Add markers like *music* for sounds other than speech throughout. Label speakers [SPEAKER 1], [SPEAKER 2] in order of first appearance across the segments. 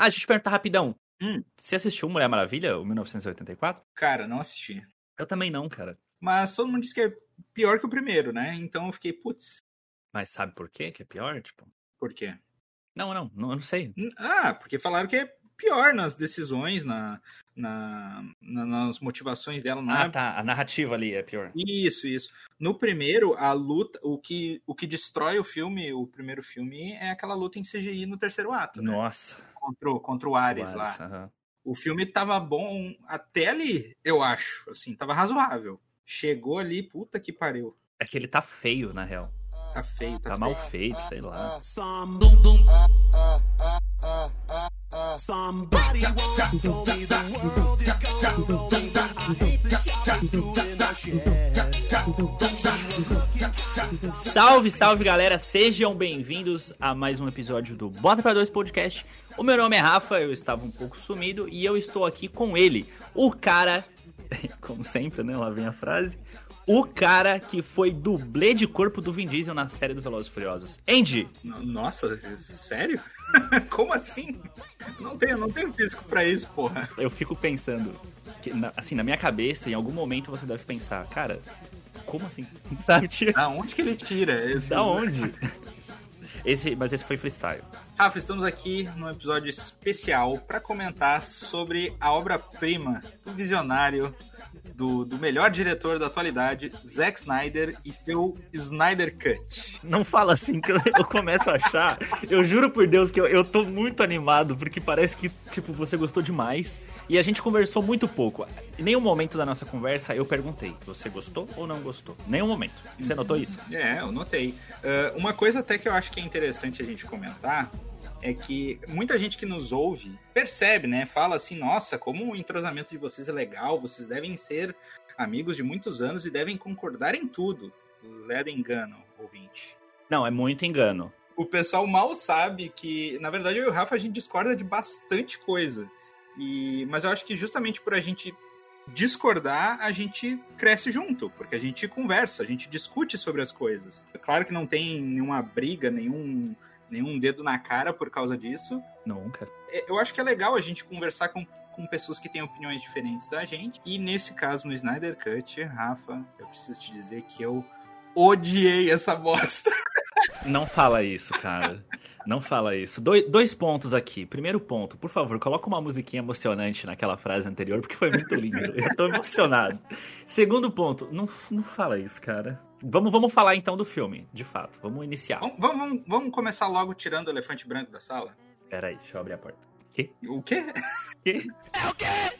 [SPEAKER 1] Ah, deixa eu te perguntar rapidão.
[SPEAKER 2] Hum.
[SPEAKER 1] Você assistiu Mulher Maravilha, o 1984?
[SPEAKER 2] Cara, não assisti.
[SPEAKER 1] Eu também não, cara.
[SPEAKER 2] Mas todo mundo diz que é pior que o primeiro, né? Então eu fiquei, putz,
[SPEAKER 1] Mas sabe por quê que é pior? Tipo.
[SPEAKER 2] por quê?
[SPEAKER 1] Não, não, não, eu não sei.
[SPEAKER 2] Ah, porque falaram que é pior nas decisões, na, na, na- nas motivações dela. Não
[SPEAKER 1] Ah,
[SPEAKER 2] é
[SPEAKER 1] tá. A narrativa ali é pior.
[SPEAKER 2] Isso, isso. No primeiro, a luta, o que, o que destrói o filme, o primeiro filme, é aquela luta em CGI no terceiro ato, né?
[SPEAKER 1] Nossa.
[SPEAKER 2] Contra, o- contra o Ares lá.
[SPEAKER 1] Ares, aham.
[SPEAKER 2] O filme tava bom até ali, eu acho. Assim, tava razoável. Chegou ali, puta que pariu.
[SPEAKER 1] É que ele tá feio, na real.
[SPEAKER 2] Tá feio, tá,
[SPEAKER 1] Tá
[SPEAKER 2] feio.
[SPEAKER 1] mal feito, sei lá.
[SPEAKER 3] Somebody once told me the world is gonna. I the.
[SPEAKER 1] Salve, salve galera, sejam bem-vindos a mais um episódio do Bota pra Dois Podcast. O meu nome é Rafa, eu estava um pouco sumido e eu estou aqui com ele, o cara, *laughs* como sempre, né? Lá vem a frase. O cara que foi dublê de corpo do Vin Diesel na série do Velozes e Furiosos. Andy,
[SPEAKER 2] No- Nossa, sério? *laughs* Como assim? Não tenho, não tenho físico pra isso, porra.
[SPEAKER 1] eu fico pensando, que, assim, na minha cabeça, em algum momento você deve pensar, cara, como assim? *laughs* Sabe, tio?
[SPEAKER 2] Da onde que ele tira? Esse...
[SPEAKER 1] Da onde? Esse, mas esse foi freestyle.
[SPEAKER 2] Rafa, estamos aqui num episódio especial para comentar sobre a obra-prima do visionário, do, do melhor diretor da atualidade, Zack Snyder e seu Snyder Cut.
[SPEAKER 1] Não fala assim que eu, eu começo a achar. Eu juro por Deus que eu, eu tô muito animado, porque parece que, tipo, você gostou demais. E a gente conversou muito pouco. Em nenhum momento da nossa conversa eu perguntei: você gostou ou não gostou? Nenhum momento. Você notou isso?
[SPEAKER 2] É, eu notei. Ah, uma coisa até que eu acho que é interessante a gente comentar é que muita gente que nos ouve percebe, né? Fala assim, nossa, como o entrosamento de vocês é legal, vocês devem ser amigos de muitos anos e devem concordar em tudo. Leda engano, ouvinte.
[SPEAKER 1] Não, é muito engano.
[SPEAKER 2] O pessoal mal sabe que, na verdade, eu e o Rafa a gente discorda de bastante coisa. E, mas eu acho que justamente por a gente discordar, a gente cresce junto, porque a gente conversa, a gente discute sobre as coisas. É claro que não tem nenhuma briga, nenhum, nenhum dedo na cara por causa disso.
[SPEAKER 1] Nunca.
[SPEAKER 2] É, Eu acho que é legal a gente conversar com, com pessoas que têm opiniões diferentes da gente. E nesse caso, no Snyder Cut, Rafa, eu preciso te dizer que eu odiei essa bosta. *laughs*
[SPEAKER 1] Não fala isso, cara. Não fala isso. Doi- dois pontos aqui. Primeiro ponto, por favor, coloca uma musiquinha emocionante naquela frase anterior, porque foi muito lindo. Eu tô emocionado. Segundo ponto, não, não fala isso, cara. Vamos, vamos falar então do filme, de fato. Vamos iniciar.
[SPEAKER 2] Vamos, vamos, vamos começar logo tirando o elefante branco da sala?
[SPEAKER 1] Pera aí, deixa eu abrir a porta.
[SPEAKER 2] O quê?
[SPEAKER 1] Quê?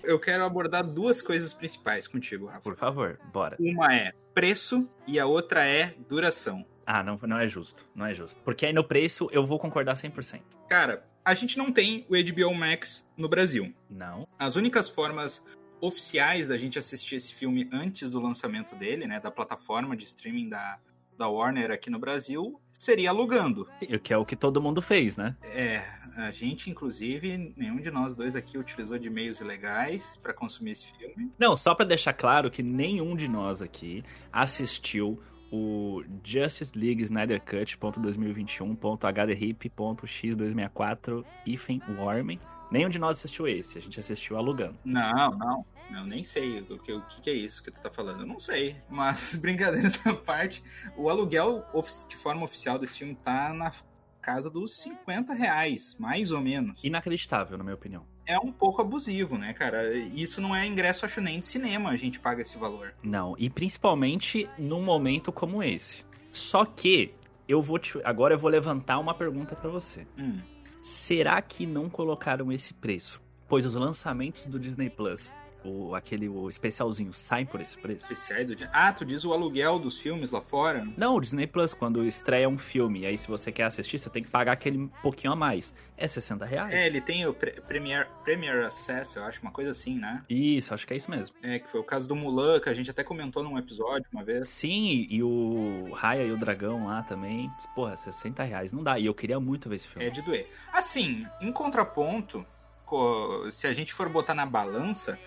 [SPEAKER 2] Eu quero abordar duas coisas principais contigo, Rafa.
[SPEAKER 1] Por favor, bora.
[SPEAKER 2] Uma é preço e a outra é duração.
[SPEAKER 1] Ah, não, não é justo. Não é justo. Porque aí no preço eu vou concordar 100%.
[SPEAKER 2] Cara, a gente não tem o HBO Max no Brasil.
[SPEAKER 1] Não.
[SPEAKER 2] As únicas formas oficiais da gente assistir esse filme antes do lançamento dele, né, da plataforma de streaming da, da Warner aqui no Brasil, seria alugando.
[SPEAKER 1] O Que é o que todo mundo fez, né?
[SPEAKER 2] É, a gente, inclusive, nenhum de nós dois aqui utilizou de meios ilegais para consumir esse filme.
[SPEAKER 1] Não, só pra deixar claro que nenhum de nós aqui assistiu o Justice League Snyder Cut .2021.hdrip.x264 hífen Warming. Nenhum de nós assistiu esse, a gente assistiu alugando.
[SPEAKER 2] Não, não. Eu nem sei o que, o que é isso que tu tá falando. Eu não sei. Mas, *laughs* brincadeiras à parte, o aluguel de forma oficial desse filme tá na casa dos 50 reais, mais ou menos.
[SPEAKER 1] Inacreditável, na minha opinião.
[SPEAKER 2] É um pouco abusivo, né, cara? Isso não é ingresso, acho, nem de cinema a gente paga esse valor.
[SPEAKER 1] Não, e principalmente num momento como esse. Só que eu vou te, agora eu vou levantar uma pergunta pra você.
[SPEAKER 2] Hum.
[SPEAKER 1] Será que não colocaram esse preço? Pois os lançamentos do Disney Plus, o aquele o especialzinho, saem por esse preço?
[SPEAKER 2] Especiais do. Ah, tu diz o aluguel dos filmes lá fora?
[SPEAKER 1] Não, o Disney Plus, quando estreia um filme, aí se você quer assistir, você tem que pagar aquele pouquinho a mais. É 60 reais.
[SPEAKER 2] É, ele tem o Pre- Premier, Premier Access, eu acho, uma coisa assim, né?
[SPEAKER 1] Isso, acho que é isso mesmo.
[SPEAKER 2] É, que foi o caso do Mulan, que a gente até comentou num episódio uma vez.
[SPEAKER 1] Sim, e o Raya e o Dragão lá também. Porra, 60 reais não dá. E eu queria muito ver esse filme.
[SPEAKER 2] É de doer. Assim, em contraponto, co- se a gente for botar na balança,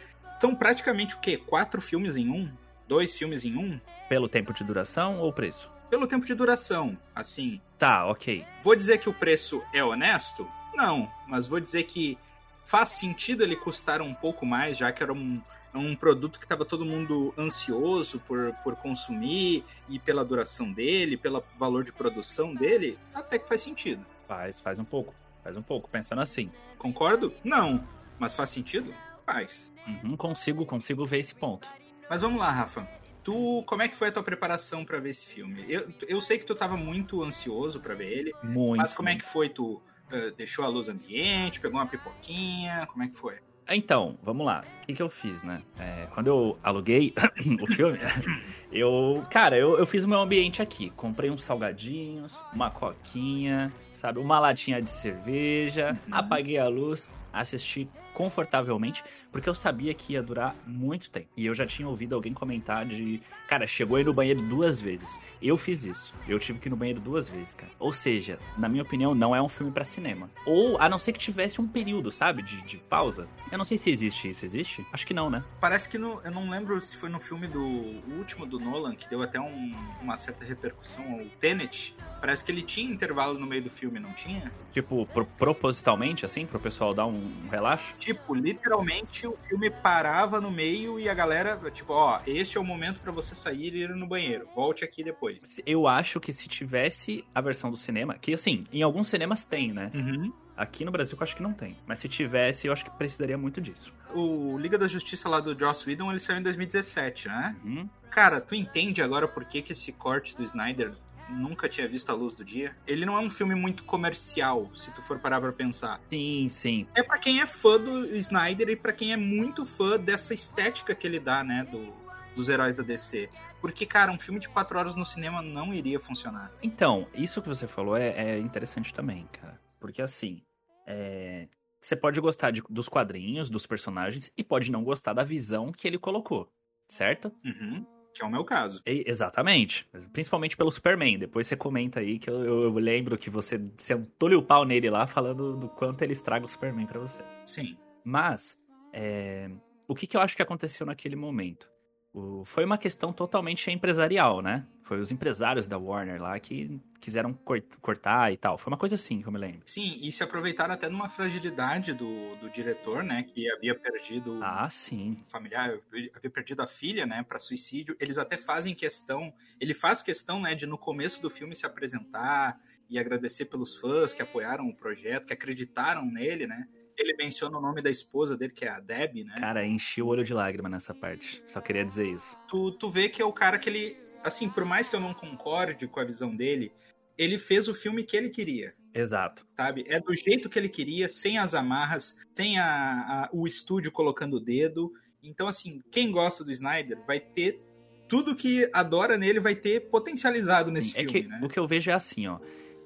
[SPEAKER 2] são praticamente o quê? Quatro filmes em um? Dois filmes em um?
[SPEAKER 1] Pelo tempo de duração ou preço?
[SPEAKER 2] Pelo tempo de duração, assim.
[SPEAKER 1] Tá, ok.
[SPEAKER 2] Vou dizer que o preço é honesto? Não, mas vou dizer que faz sentido ele custar um pouco mais, já que era um, um produto que estava todo mundo ansioso por, por consumir e pela duração dele, pelo valor de produção dele, até que faz sentido.
[SPEAKER 1] Faz, faz um pouco. Faz um pouco, pensando assim.
[SPEAKER 2] Concordo? Não. Mas faz sentido? Faz.
[SPEAKER 1] Uhum, consigo, consigo ver esse ponto.
[SPEAKER 2] Mas vamos lá, Rafa. Tu, como é que foi a tua preparação para ver esse filme? Eu, eu sei que tu tava muito ansioso para ver ele,
[SPEAKER 1] Muito.
[SPEAKER 2] mas como é que foi? Tu eh, deixou a luz ambiente, pegou uma pipoquinha, como é que foi?
[SPEAKER 1] Então, vamos lá. O que, que eu fiz, né? É, quando eu aluguei *coughs* o filme, *coughs* eu. Cara, eu, eu fiz o meu ambiente aqui. Comprei uns salgadinhos, uma coquinha, sabe? Uma latinha de cerveja,
[SPEAKER 2] Uhum.
[SPEAKER 1] apaguei a luz, assisti confortavelmente, porque eu sabia que ia durar muito tempo. E eu já tinha ouvido alguém comentar de. Cara, chegou aí no banheiro duas vezes. Eu fiz isso. Eu tive que ir no banheiro duas vezes, cara. Ou seja, na minha opinião, não é um filme pra cinema. Ou, a não ser que tivesse um período, sabe? De, de pausa. Eu não sei se existe isso. Existe? Acho que não, né?
[SPEAKER 2] Parece que no, eu não lembro se foi no filme do o último do Nolan, que deu até um- uma certa repercussão, o Tenet. Parece que ele tinha intervalo no meio do filme, não tinha?
[SPEAKER 1] Tipo, pro- propositalmente, assim, pro pessoal dar um, um relaxo.
[SPEAKER 2] Tipo, literalmente o filme parava no meio e a galera, tipo, ó, este é o momento pra você sair e ir no banheiro. Volte aqui depois.
[SPEAKER 1] Eu acho que se tivesse a versão do cinema, que assim, em alguns cinemas tem, né?
[SPEAKER 2] Uhum.
[SPEAKER 1] Aqui no Brasil eu acho que não tem. Mas se tivesse, eu acho que precisaria muito disso.
[SPEAKER 2] O Liga da Justiça lá do Joss Whedon, ele saiu em 2017, né?
[SPEAKER 1] Uhum.
[SPEAKER 2] Cara, tu entende agora por que, que esse corte do Snyder nunca tinha visto a luz do dia? Ele não é um filme muito comercial, se tu for parar pra pensar.
[SPEAKER 1] Sim, sim.
[SPEAKER 2] É pra quem é fã do Snyder e pra quem é muito fã dessa estética que ele dá, né, do, dos heróis da DC. Porque, cara, um filme de quatro horas no cinema não iria funcionar.
[SPEAKER 1] Então, isso que você falou é, é interessante também, cara. Porque assim, é, você pode gostar de- dos quadrinhos, dos personagens, e pode não gostar da visão que ele colocou, certo?
[SPEAKER 2] Uhum. Que é o meu caso.
[SPEAKER 1] E- exatamente. Principalmente pelo Superman. Depois você comenta aí que eu, eu- lembro que você sentou-lhe o pau nele lá falando do quanto ele estraga o Superman pra você.
[SPEAKER 2] Sim.
[SPEAKER 1] Mas, é, o que, que eu acho que aconteceu naquele momento? O- foi uma questão totalmente empresarial, né? Foi os empresários da Warner lá que quiseram cort- cortar e tal. Foi uma coisa assim que eu me lembro.
[SPEAKER 2] Sim, e se aproveitaram até de uma fragilidade do, do diretor, né, que havia perdido
[SPEAKER 1] Ah, sim.
[SPEAKER 2] um familiar, havia perdido a filha, né, para suicídio. Eles até fazem questão, ele faz questão, né, de no começo do filme se apresentar e agradecer pelos fãs que apoiaram o projeto, que acreditaram nele, né. Ele menciona o nome da esposa dele, que é a Debbie, né.
[SPEAKER 1] Cara, enchi o olho de lágrima nessa parte. Só queria dizer isso.
[SPEAKER 2] Tu, tu vê que é o cara que ele, assim, por mais que eu não concorde com a visão dele, ele fez o filme que ele queria.
[SPEAKER 1] Exato.
[SPEAKER 2] sabe? É do jeito que ele queria, sem as amarras, sem a, a- o estúdio colocando o dedo. Então, assim, quem gosta do Snyder vai ter tudo que adora nele, vai ter potencializado nesse
[SPEAKER 1] é
[SPEAKER 2] filme,
[SPEAKER 1] que
[SPEAKER 2] né?
[SPEAKER 1] o que eu vejo é assim, ó.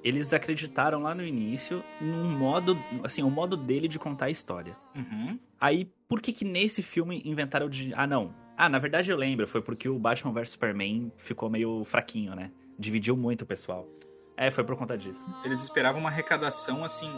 [SPEAKER 1] Eles acreditaram lá no início num modo, assim, o modo dele de contar a história.
[SPEAKER 2] Uhum.
[SPEAKER 1] Aí, por que que nesse filme inventaram de. Ah, não. Ah, na verdade eu lembro, foi porque o Batman vs Superman ficou meio fraquinho, né? Dividiu muito o pessoal. É, foi por conta disso.
[SPEAKER 2] Eles esperavam uma arrecadação, assim,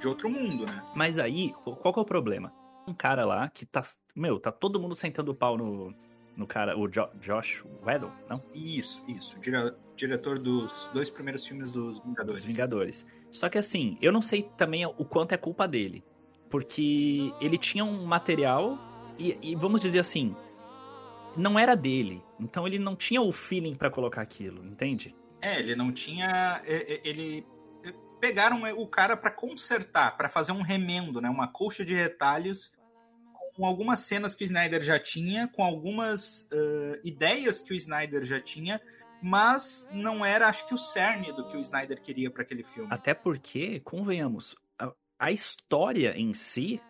[SPEAKER 2] de outro mundo, né?
[SPEAKER 1] Mas aí, qual que é o problema? Um cara lá que tá. Meu, tá todo mundo sentando o pau no, no cara, o Jo- Josh Whedon, não?
[SPEAKER 2] Isso, isso. Dire- diretor dos dois primeiros filmes dos Vingadores.
[SPEAKER 1] Dos Vingadores. Só que assim, eu não sei também o quanto é culpa dele. Porque ele tinha um material e, e vamos dizer assim, não era dele. Então ele não tinha o feeling pra colocar aquilo, entende?
[SPEAKER 2] É, ele não tinha. Ele. Pegaram o cara pra consertar, pra fazer um remendo, né? Uma colcha de retalhos com algumas cenas que o Snyder já tinha, com algumas ãh, ideias que o Snyder já tinha, mas não era, acho que, o cerne do que o Snyder queria pra aquele filme.
[SPEAKER 1] Até porque, convenhamos, a, a história em si,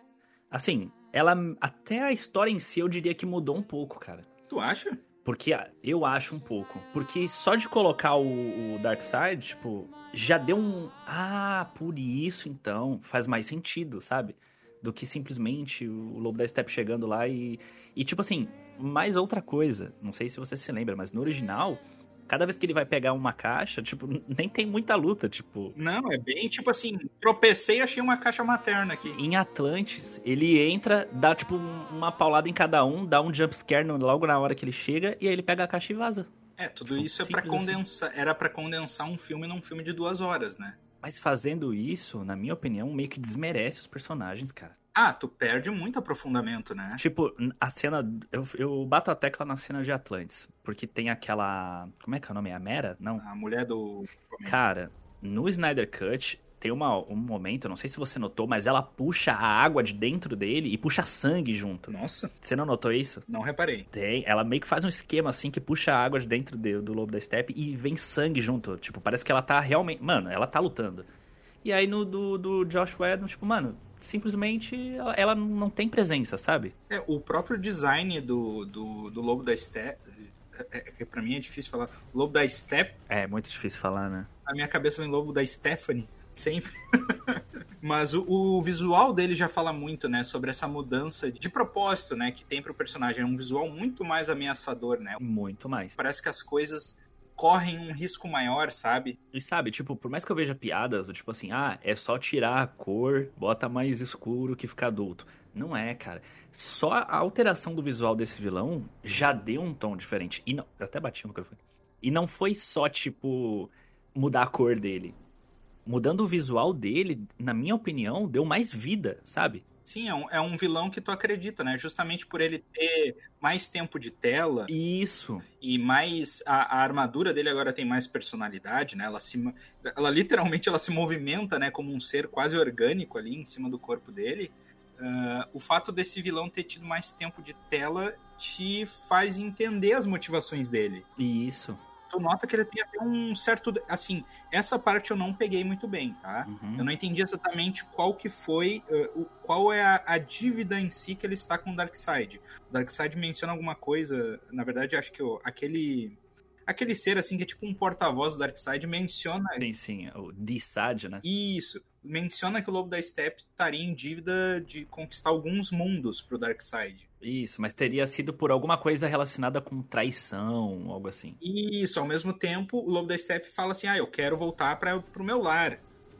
[SPEAKER 1] assim, ela até a história em si eu diria que mudou um pouco, cara.
[SPEAKER 2] Tu acha?
[SPEAKER 1] Porque ah, eu acho um pouco. Porque só de colocar o, o Darkseid, tipo, já deu um. Ah, por isso então. Faz mais sentido, sabe? Do que simplesmente o Lobo da Steppe chegando lá e. E tipo assim, mais outra coisa. Não sei se você se lembra, mas no original, cada vez que ele vai pegar uma caixa, tipo, *laughs* nem tem muita luta. Tipo,
[SPEAKER 2] Não, é bem tipo assim, tropecei e achei uma caixa materna aqui.
[SPEAKER 1] em Atlantis, ele entra, dá tipo um- uma paulada em cada um, dá um jumpscare no- logo na hora que ele chega, e aí ele pega a caixa e vaza.
[SPEAKER 2] É, tudo
[SPEAKER 1] Tipo,
[SPEAKER 2] isso é para
[SPEAKER 1] simples assim.
[SPEAKER 2] condensar, era pra condensar um filme num filme de duas horas, né?
[SPEAKER 1] Mas fazendo isso, na minha opinião, meio que desmerece os personagens, cara.
[SPEAKER 2] Ah, tu perde muito aprofundamento, né?
[SPEAKER 1] Tipo, a cena. Eu, eu bato a tecla na cena de Atlantis. Porque tem aquela. Como é que é o nome? A Mera? Não.
[SPEAKER 2] A mulher do.
[SPEAKER 1] Cara, no Snyder Cut tem uma, um momento, não sei se você notou, mas ela puxa a água de dentro dele e puxa sangue junto.
[SPEAKER 2] Nossa,
[SPEAKER 1] Você não notou isso?
[SPEAKER 2] não reparei.
[SPEAKER 1] Tem. Ela meio que faz um esquema assim que puxa a água de dentro de- do lobo da steppe e vem sangue junto. Tipo, parece que ela tá realmente. Mano, ela tá lutando. E aí no do, do Josh Whedon, tipo, mano, simplesmente ela, não tem presença, sabe?
[SPEAKER 2] É, o próprio design do, do, do Lobo da Steppe. É, é, pra mim é difícil falar. Lobo da Steppe.
[SPEAKER 1] É muito difícil falar, né?
[SPEAKER 2] Na minha cabeça vem Lobo da Stephanie. Sempre. *laughs* Mas o, o visual dele já fala muito, né? Sobre essa mudança de propósito, né? Que tem pro personagem. É um visual muito mais ameaçador, né?
[SPEAKER 1] Muito mais.
[SPEAKER 2] Parece que as coisas correm um risco maior, sabe?
[SPEAKER 1] E sabe, tipo, por mais que eu veja piadas do tipo assim, ah, é só tirar a cor, bota mais escuro que fica adulto. Não é, cara. Só a alteração do visual desse vilão já deu um tom diferente. E não. Eu até bati no microfone. E não foi só, tipo, mudar a cor dele. Mudando o visual dele, na minha opinião, deu mais vida, sabe?
[SPEAKER 2] Sim, é um, é um vilão que tu acredita, né? Justamente por ele ter mais tempo de tela
[SPEAKER 1] Isso.
[SPEAKER 2] e mais a, a armadura dele agora tem mais personalidade, né? Ela se ela literalmente ela se movimenta, né, como um ser quase orgânico ali em cima do corpo dele. Ah, o fato desse vilão ter tido mais tempo de tela te faz entender as motivações dele.
[SPEAKER 1] Isso.
[SPEAKER 2] Tu nota que ele tem até um certo, assim, essa parte eu não peguei muito bem, tá?
[SPEAKER 1] Uhum.
[SPEAKER 2] Eu não entendi exatamente qual que foi, o, qual é a, a dívida em si que ele está com o Darkseid. O Darkseid menciona alguma coisa, na verdade acho que o- aquele aquele ser assim que é tipo um porta-voz do Darkseid menciona
[SPEAKER 1] Sim, sim. O D-Sad, né?
[SPEAKER 2] isso, menciona que o Lobo da Steppe estaria em dívida de conquistar alguns mundos pro Darkseid.
[SPEAKER 1] Isso, mas teria sido por alguma coisa relacionada com traição, algo assim.
[SPEAKER 2] Isso, ao mesmo tempo, o Lobo da Steppe fala assim: "Ah, eu quero voltar para pro meu lar".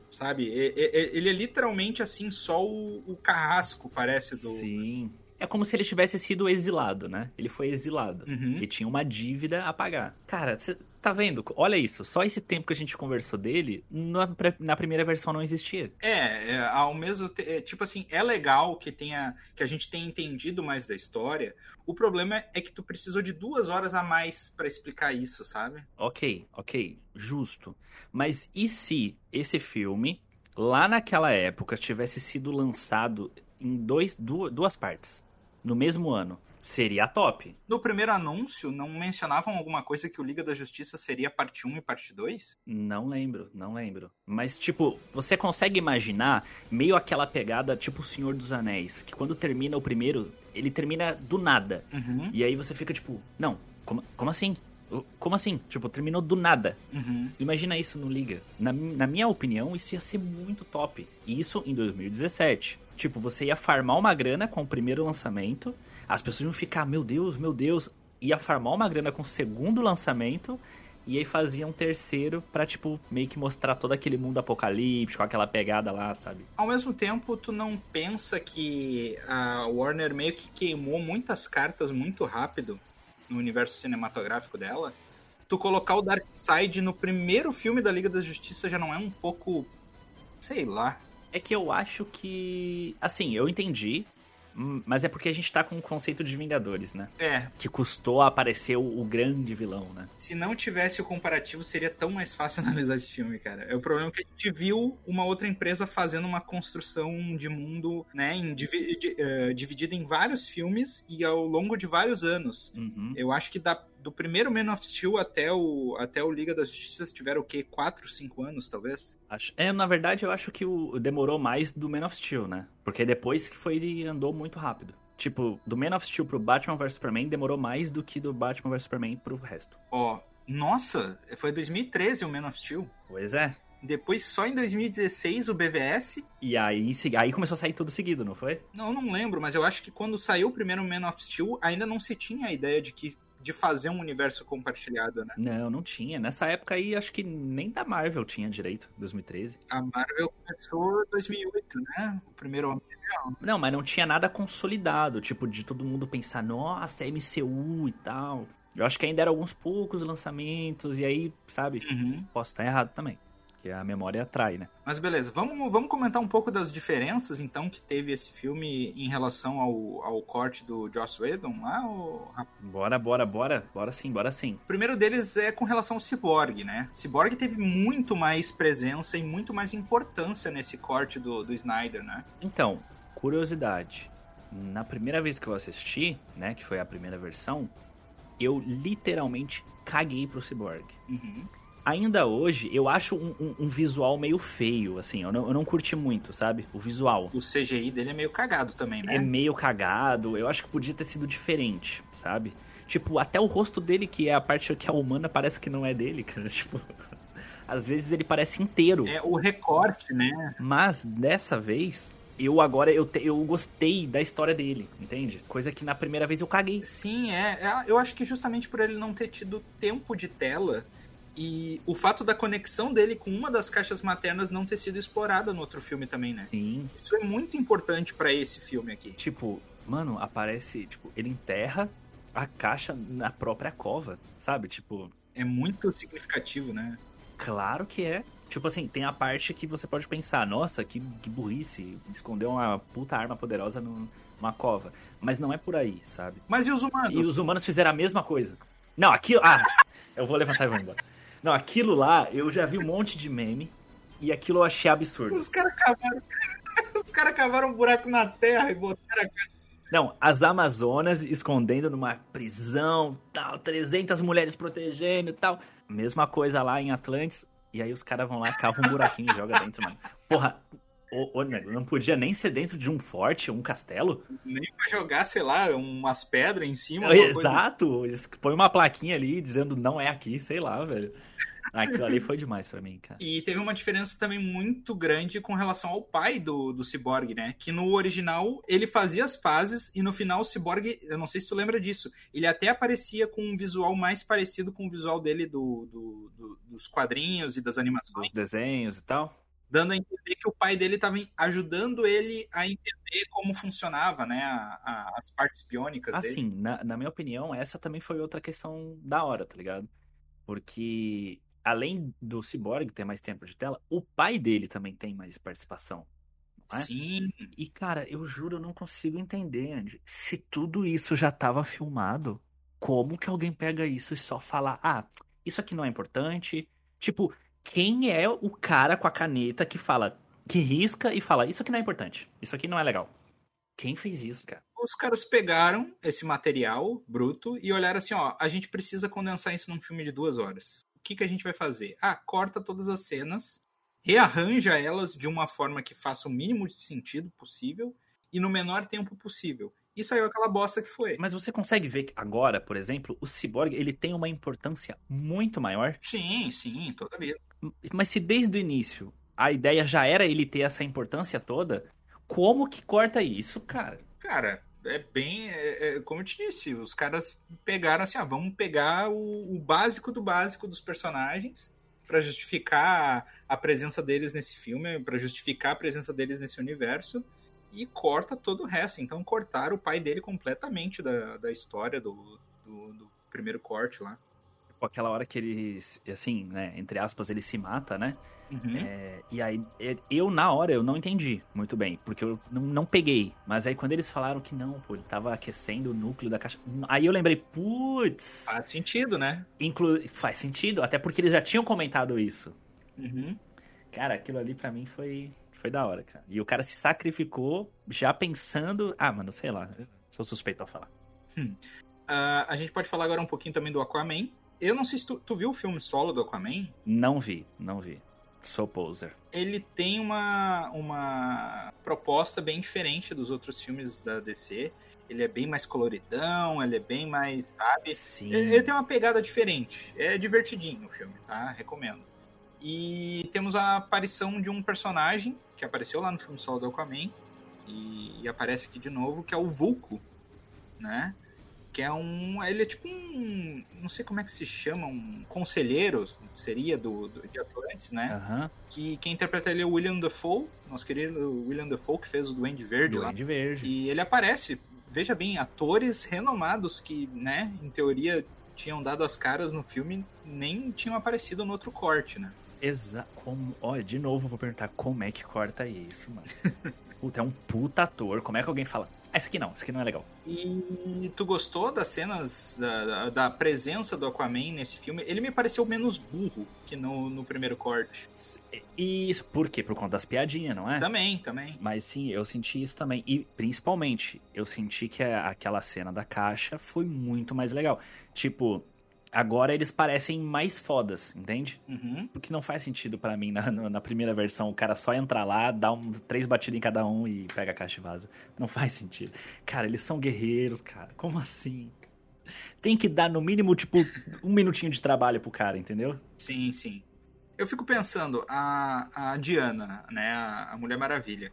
[SPEAKER 2] Sabe? Ele é literalmente assim só o, o carrasco, parece do
[SPEAKER 1] Sim. É como se ele tivesse sido exilado, né? Ele foi exilado.
[SPEAKER 2] Uhum.
[SPEAKER 1] E tinha uma dívida a pagar. Cara, você tá vendo? Olha isso. Só esse tempo que a gente conversou dele, na, na primeira versão não existia.
[SPEAKER 2] É, é, ao mesmo te- é, tipo assim, é legal que tenha que a gente tenha entendido mais da história. O problema é que tu precisou de duas horas a mais pra explicar isso, sabe?
[SPEAKER 1] Ok, ok, justo. Mas e se esse filme, lá naquela época, tivesse sido lançado em dois, du- duas partes, no mesmo ano? Seria top.
[SPEAKER 2] No primeiro anúncio, não mencionavam alguma coisa que o Liga da Justiça seria parte 1 e parte 2?
[SPEAKER 1] Não lembro, não lembro. Mas, tipo, você consegue imaginar meio aquela pegada tipo o Senhor dos Anéis, que quando termina o primeiro, ele termina do nada.
[SPEAKER 2] Uhum,
[SPEAKER 1] E aí você fica tipo, não, como, como assim? Como assim? Tipo, terminou do nada.
[SPEAKER 2] uhum.
[SPEAKER 1] Imagina isso no Liga. Na, na minha opinião, isso ia ser muito top. E isso em 2017. Tipo, você ia farmar uma grana com o primeiro lançamento, as pessoas iam ficar, meu Deus, meu Deus. Ia farmar uma grana com o segundo lançamento, e aí fazia um terceiro pra, tipo, meio que mostrar todo aquele mundo apocalíptico, aquela pegada lá, sabe?
[SPEAKER 2] Ao mesmo tempo, tu não pensa que a Warner meio que queimou muitas cartas muito rápido no universo cinematográfico dela? Tu colocar o Darkseid no primeiro filme da Liga da Justiça já não é um pouco. sei lá.
[SPEAKER 1] É que eu acho que. Assim, eu entendi. hum, Mas é porque a gente tá com o conceito de Vingadores, né?
[SPEAKER 2] É,
[SPEAKER 1] Que custou aparecer o, o grande vilão, né?
[SPEAKER 2] se não tivesse o comparativo, seria tão mais fácil *laughs* analisar esse filme, cara. É o problema que a gente viu uma outra empresa fazendo uma construção de mundo, né, em, divi- di- eh, dividida em vários filmes e ao longo de vários anos.
[SPEAKER 1] Uhum.
[SPEAKER 2] Eu acho que da- do primeiro Man of Steel até o, até o Liga da Justiça tiveram o quê? 4, 5 anos, talvez?
[SPEAKER 1] Acho- É, na verdade, eu acho que o demorou mais do Man of Steel, né? Porque depois que foi, ele andou muito rápido. Tipo, do Man of Steel pro Batman vs Superman demorou mais do que do Batman vs Superman pro resto.
[SPEAKER 2] Ó, nossa, foi 2013 o Man of Steel.
[SPEAKER 1] Pois é.
[SPEAKER 2] Depois, só em 2016, o BVS.
[SPEAKER 1] E aí, aí começou a sair tudo seguido, não foi?
[SPEAKER 2] Não, não lembro, mas eu acho que quando saiu o primeiro Man of Steel, ainda não se tinha a ideia de que de fazer um universo compartilhado, né?
[SPEAKER 1] Não, não tinha. Nessa época aí, acho que nem da Marvel tinha direito, 2013.
[SPEAKER 2] A Marvel começou em 2008, né? O primeiro Homem.
[SPEAKER 1] Não, mas não tinha nada consolidado, tipo, de todo mundo pensar, nossa, é MCU e tal. Eu acho que ainda eram alguns poucos lançamentos, e aí, sabe,
[SPEAKER 2] Uhum.
[SPEAKER 1] posso estar errado também. Porque a memória atrai, né?
[SPEAKER 2] Mas beleza, vamos, vamos comentar um pouco das diferenças, então, que teve esse filme em relação ao, ao corte do Joss Whedon lá, ou...
[SPEAKER 1] Bora, bora, bora. Bora sim, bora sim.
[SPEAKER 2] O primeiro deles é com relação ao Cyborg, né? Cyborg teve muito mais presença e muito mais importância nesse corte do, do Snyder, né?
[SPEAKER 1] Então, curiosidade. Na primeira vez que eu assisti, né, que foi a primeira versão, eu literalmente caguei pro Cyborg.
[SPEAKER 2] Uhum.
[SPEAKER 1] Ainda hoje, eu acho um, um- um visual meio feio, assim, eu não, eu não curti muito, sabe? O visual.
[SPEAKER 2] O CGI dele é meio cagado também, né?
[SPEAKER 1] É meio cagado, eu acho que podia ter sido diferente, sabe? Tipo, até o rosto dele, que é a parte que é humana, parece que não é dele, *laughs* cara. Tipo, às vezes ele parece inteiro.
[SPEAKER 2] É o recorte, né?
[SPEAKER 1] Mas dessa vez, eu agora eu, te- eu gostei da história dele, entende? Coisa que na primeira vez eu caguei.
[SPEAKER 2] Sim, é. É, Eu acho que justamente por ele não ter tido tempo de tela e o fato da conexão dele com uma das caixas maternas não ter sido explorada no outro filme também, né?
[SPEAKER 1] Sim.
[SPEAKER 2] Isso é muito importante pra esse filme aqui.
[SPEAKER 1] Tipo, mano, aparece, tipo, ele enterra a caixa na própria cova, sabe? Tipo,
[SPEAKER 2] É muito significativo, né?
[SPEAKER 1] claro que é. Tipo assim, tem a parte que você pode pensar, nossa, que, que burrice, escondeu uma puta arma poderosa numa cova. Mas não é por aí, sabe?
[SPEAKER 2] Mas e os humanos?
[SPEAKER 1] E os humanos fizeram a mesma coisa. Não, aquilo. Ah, eu vou levantar e vou embora. Não, aquilo lá, eu já vi um monte de meme. E aquilo eu achei absurdo.
[SPEAKER 2] Os caras cavaram. *laughs* Os caras cavaram um buraco na terra e botaram a
[SPEAKER 1] Não, as Amazonas escondendo numa prisão, tal, 300 mulheres protegendo e tal. Mesma coisa lá em Atlantis. E aí os caras vão lá, cavam um buraquinho e jogam dentro, mano. Porra, ô, ô, nego, não podia nem ser dentro de um forte, um castelo?
[SPEAKER 2] nem pra jogar, sei lá, umas pedras em cima. alguma coisa.
[SPEAKER 1] Exato! Põe uma plaquinha ali dizendo não é aqui, sei lá, velho. Aquilo ali foi demais pra mim, cara.
[SPEAKER 2] E teve uma diferença também muito grande com relação ao pai do, do Cyborg, né? Que no original ele fazia as pazes e no final o Cyborg, eu não sei se tu lembra disso, ele até aparecia com um visual mais parecido com o visual dele do, do- do- dos quadrinhos e das animações,
[SPEAKER 1] Os desenhos e tal.
[SPEAKER 2] Dando a entender que o pai dele estava ajudando ele a entender como funcionava, né? a- a- as partes biônicas dele.
[SPEAKER 1] Assim, na, na minha opinião, essa também foi outra questão da hora, tá ligado? Porque, além do Cyborg ter mais tempo de tela, o pai dele também tem mais participação. é?
[SPEAKER 2] Sim,
[SPEAKER 1] E, cara, eu juro, eu não consigo entender, Andy. Se tudo isso já tava filmado, como que alguém pega isso e só fala, ah, isso aqui não é importante? Tipo, quem é o cara com a caneta que fala, que risca e fala, isso aqui não é importante, isso aqui não é legal? Quem fez isso, cara?
[SPEAKER 2] os caras pegaram esse material bruto e olharam assim, ó, a gente precisa condensar isso num filme de duas horas. O que, que a gente vai fazer? Ah, corta todas as cenas, rearranja elas de uma forma que faça o mínimo de sentido possível e no menor tempo possível. E saiu aquela bosta que foi.
[SPEAKER 1] Mas você consegue ver que agora, por exemplo, o Cyborg, ele tem uma importância muito maior.
[SPEAKER 2] Sim, sim, toda vida.
[SPEAKER 1] Mas se desde o início a ideia já era ele ter essa importância toda, como que corta isso, cara?
[SPEAKER 2] Cara, é bem. é- é como eu te disse, os caras pegaram assim, ah, vamos pegar o, o básico do básico dos personagens pra justificar a presença deles nesse filme, pra justificar a presença deles nesse universo e corta todo o resto. Então cortaram o pai dele completamente da, da história do, do, do primeiro corte lá.
[SPEAKER 1] Tipo, aquela hora que ele, assim, né, entre aspas, ele se mata, né?
[SPEAKER 2] Uhum.
[SPEAKER 1] É, e aí, eu na hora, eu não entendi muito bem, porque eu não, não peguei. Mas aí quando eles falaram que não, pô, ele tava aquecendo o núcleo da caixa. Aí eu lembrei, putz,
[SPEAKER 2] Faz sentido, né?
[SPEAKER 1] inclu... faz sentido, até porque eles já tinham comentado isso.
[SPEAKER 2] Uhum.
[SPEAKER 1] Cara, aquilo ali pra mim foi, foi da hora, cara. E o cara se sacrificou já pensando. Ah, mano, sei lá, sou suspeito a falar.
[SPEAKER 2] Ah, a gente pode falar agora um pouquinho também do Aquaman. Eu não sei se tu, tu viu o filme solo do Aquaman.
[SPEAKER 1] Não vi, não vi. Sou poser.
[SPEAKER 2] ele tem uma, uma proposta bem diferente dos outros filmes da DC. Ele é bem mais coloridão, ele é bem mais, sabe?
[SPEAKER 1] Sim.
[SPEAKER 2] Ele, ele tem uma pegada diferente. É divertidinho o filme, tá? Recomendo. E temos a aparição de um personagem que apareceu lá no filme solo do Aquaman e, e aparece aqui de novo, que é o Vulco, né? Que é um. Ele é tipo um. Não sei como é que se chama, um conselheiro, seria, do, do de Atlantis, né?
[SPEAKER 1] Aham.
[SPEAKER 2] que quem interpreta ele é o William Dafoe, nosso querido William Dafoe, que fez o Duende Verde lá.
[SPEAKER 1] Duende Verde.
[SPEAKER 2] E ele aparece, veja bem, atores renomados que, né, em teoria tinham dado as caras no filme, nem tinham aparecido no outro corte, né?
[SPEAKER 1] Exa como... Olha, de novo eu vou perguntar como é que corta isso, mano. *laughs* Puta, é um puta ator. Como é que alguém fala? Ah, esse aqui não, esse aqui não é legal.
[SPEAKER 2] E tu gostou das cenas, da, da, presença do Aquaman nesse filme? Ele me pareceu menos burro que no, no primeiro corte.
[SPEAKER 1] E isso, por quê? Por conta das piadinhas, não é?
[SPEAKER 2] Também, também.
[SPEAKER 1] Mas sim, eu senti isso também. E principalmente, eu senti que aquela cena da caixa foi muito mais legal. Tipo, agora eles parecem mais fodas, entende?
[SPEAKER 2] Uhum.
[SPEAKER 1] Porque não faz sentido pra mim *laughs* na, na- primeira versão o cara só entrar lá, dá um, três batidas em cada um e pega a caixa e vaza. Não faz sentido. Cara, eles são guerreiros, cara. Como assim? Tem que dar no mínimo, tipo, um minutinho de trabalho pro cara, entendeu?
[SPEAKER 2] Sim, sim. Eu fico pensando, a, a Diana, né, a, Mulher Maravilha,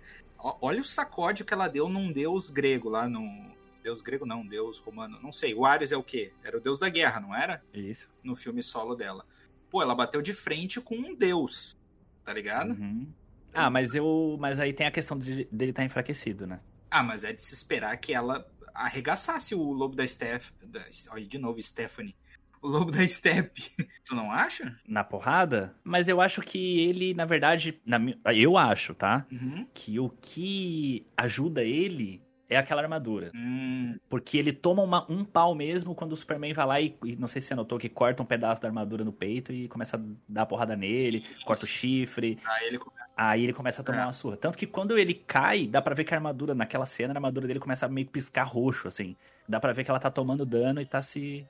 [SPEAKER 2] olha o sacode que ela deu num deus grego lá no... Deus grego não, deus romano, não sei. O Ares é o quê? Era o deus da guerra, não era?
[SPEAKER 1] Isso.
[SPEAKER 2] No filme solo dela. Pô, ela bateu de frente com um deus, tá ligado?
[SPEAKER 1] Uhum. Ah, mas eu. Mas aí tem a questão de, dele estar enfraquecido, né?
[SPEAKER 2] Ah, mas é de se esperar que ela arregaçasse o lobo da Steph. Da, olha de novo, Stephanie. O lobo da Step. *laughs* tu não acha?
[SPEAKER 1] Na porrada. Mas eu acho que ele, na verdade. Na, eu acho, tá?
[SPEAKER 2] Uhum.
[SPEAKER 1] Que o que ajuda ele é aquela armadura.
[SPEAKER 2] Hum,
[SPEAKER 1] Porque ele toma uma- um pau mesmo quando o Superman vai lá e, e não sei se você notou que corta um pedaço da armadura no peito e começa a dar porrada nele, corta o chifre.
[SPEAKER 2] aí ele começa.
[SPEAKER 1] Aí ele começa a tomar
[SPEAKER 2] É.
[SPEAKER 1] uma surra. Tanto que quando ele cai, dá pra ver que a armadura, naquela cena, a armadura dele começa a meio que piscar roxo, assim. Dá pra ver que ela tá tomando dano e tá se.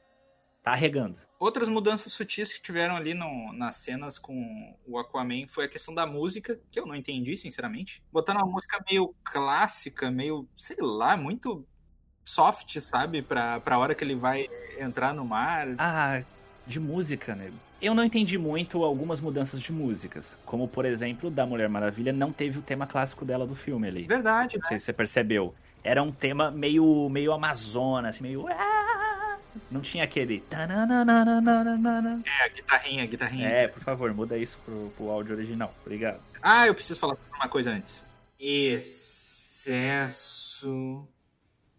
[SPEAKER 1] Tá arregando.
[SPEAKER 2] Outras mudanças sutis que tiveram ali no- nas cenas com o Aquaman foi a questão da música, que eu não entendi, sinceramente. Botaram uma música meio clássica, meio, sei lá, muito soft, sabe? Pra, pra hora que ele vai entrar no mar.
[SPEAKER 1] Ah, de música, né? Eu não entendi muito algumas mudanças de músicas. Como, por exemplo, da Mulher Maravilha não teve o tema clássico dela do filme ali.
[SPEAKER 2] Verdade, né?
[SPEAKER 1] Não sei se você percebeu. Era um tema meio, meio Amazonas, assim, meio. Não tinha aquele.
[SPEAKER 2] É, a guitarrinha, a guitarrinha.
[SPEAKER 1] É, por favor, muda isso pro, pro áudio original. Obrigado.
[SPEAKER 2] Ah, eu preciso falar uma coisa antes. Excesso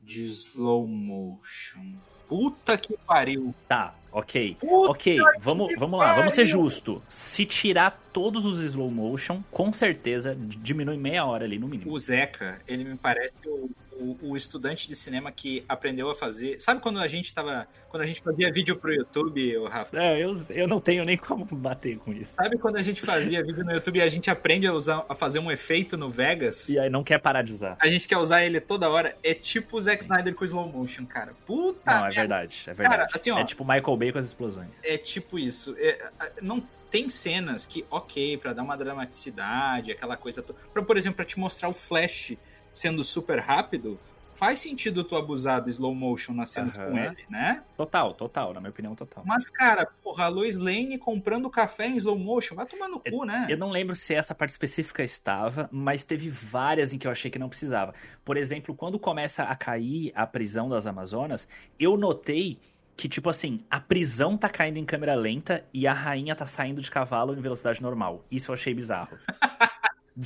[SPEAKER 2] de slow motion. Puta que pariu.
[SPEAKER 1] Tá, ok.
[SPEAKER 2] Puta
[SPEAKER 1] Ok, vamos, vamos lá, vamos ser justo. Se tirar todos os slow motion, com certeza diminui meia hora ali no mínimo.
[SPEAKER 2] O Zeca, ele me parece o, o, o estudante de cinema que aprendeu a fazer. Sabe quando a gente tava. Quando a gente fazia vídeo pro YouTube, ô Rafa?
[SPEAKER 1] Não, eu, eu não tenho nem *laughs* como bater com isso.
[SPEAKER 2] Sabe quando a gente fazia vídeo no YouTube e a gente aprende a, usar, a fazer um efeito no Vegas?
[SPEAKER 1] E aí não quer parar de usar.
[SPEAKER 2] A gente quer usar ele toda hora. É tipo o Zack Snyder com slow motion, cara. Puta
[SPEAKER 1] Não, é
[SPEAKER 2] merda.
[SPEAKER 1] verdade, é verdade.
[SPEAKER 2] Cara, assim, ó.
[SPEAKER 1] é tipo Michael Bay com as explosões.
[SPEAKER 2] É tipo isso. É, não tem cenas que, ok, pra dar uma dramaticidade, aquela coisa toda. Pra, por exemplo, pra te mostrar o Flash sendo super rápido, faz sentido tu abusar do slow motion nas cenas
[SPEAKER 1] Aham.
[SPEAKER 2] com ele, né?
[SPEAKER 1] Total, total, na minha opinião, total.
[SPEAKER 2] Mas, cara, porra, a Lois Lane comprando café em slow motion, vai tomar no cu, né?
[SPEAKER 1] Eu não lembro se essa parte específica estava, mas teve várias em que eu achei que não precisava. Por exemplo, quando começa a cair a prisão das Amazonas, eu notei que, tipo assim, a prisão tá caindo em câmera lenta e a rainha tá saindo de cavalo em velocidade normal. Isso eu achei bizarro. *laughs*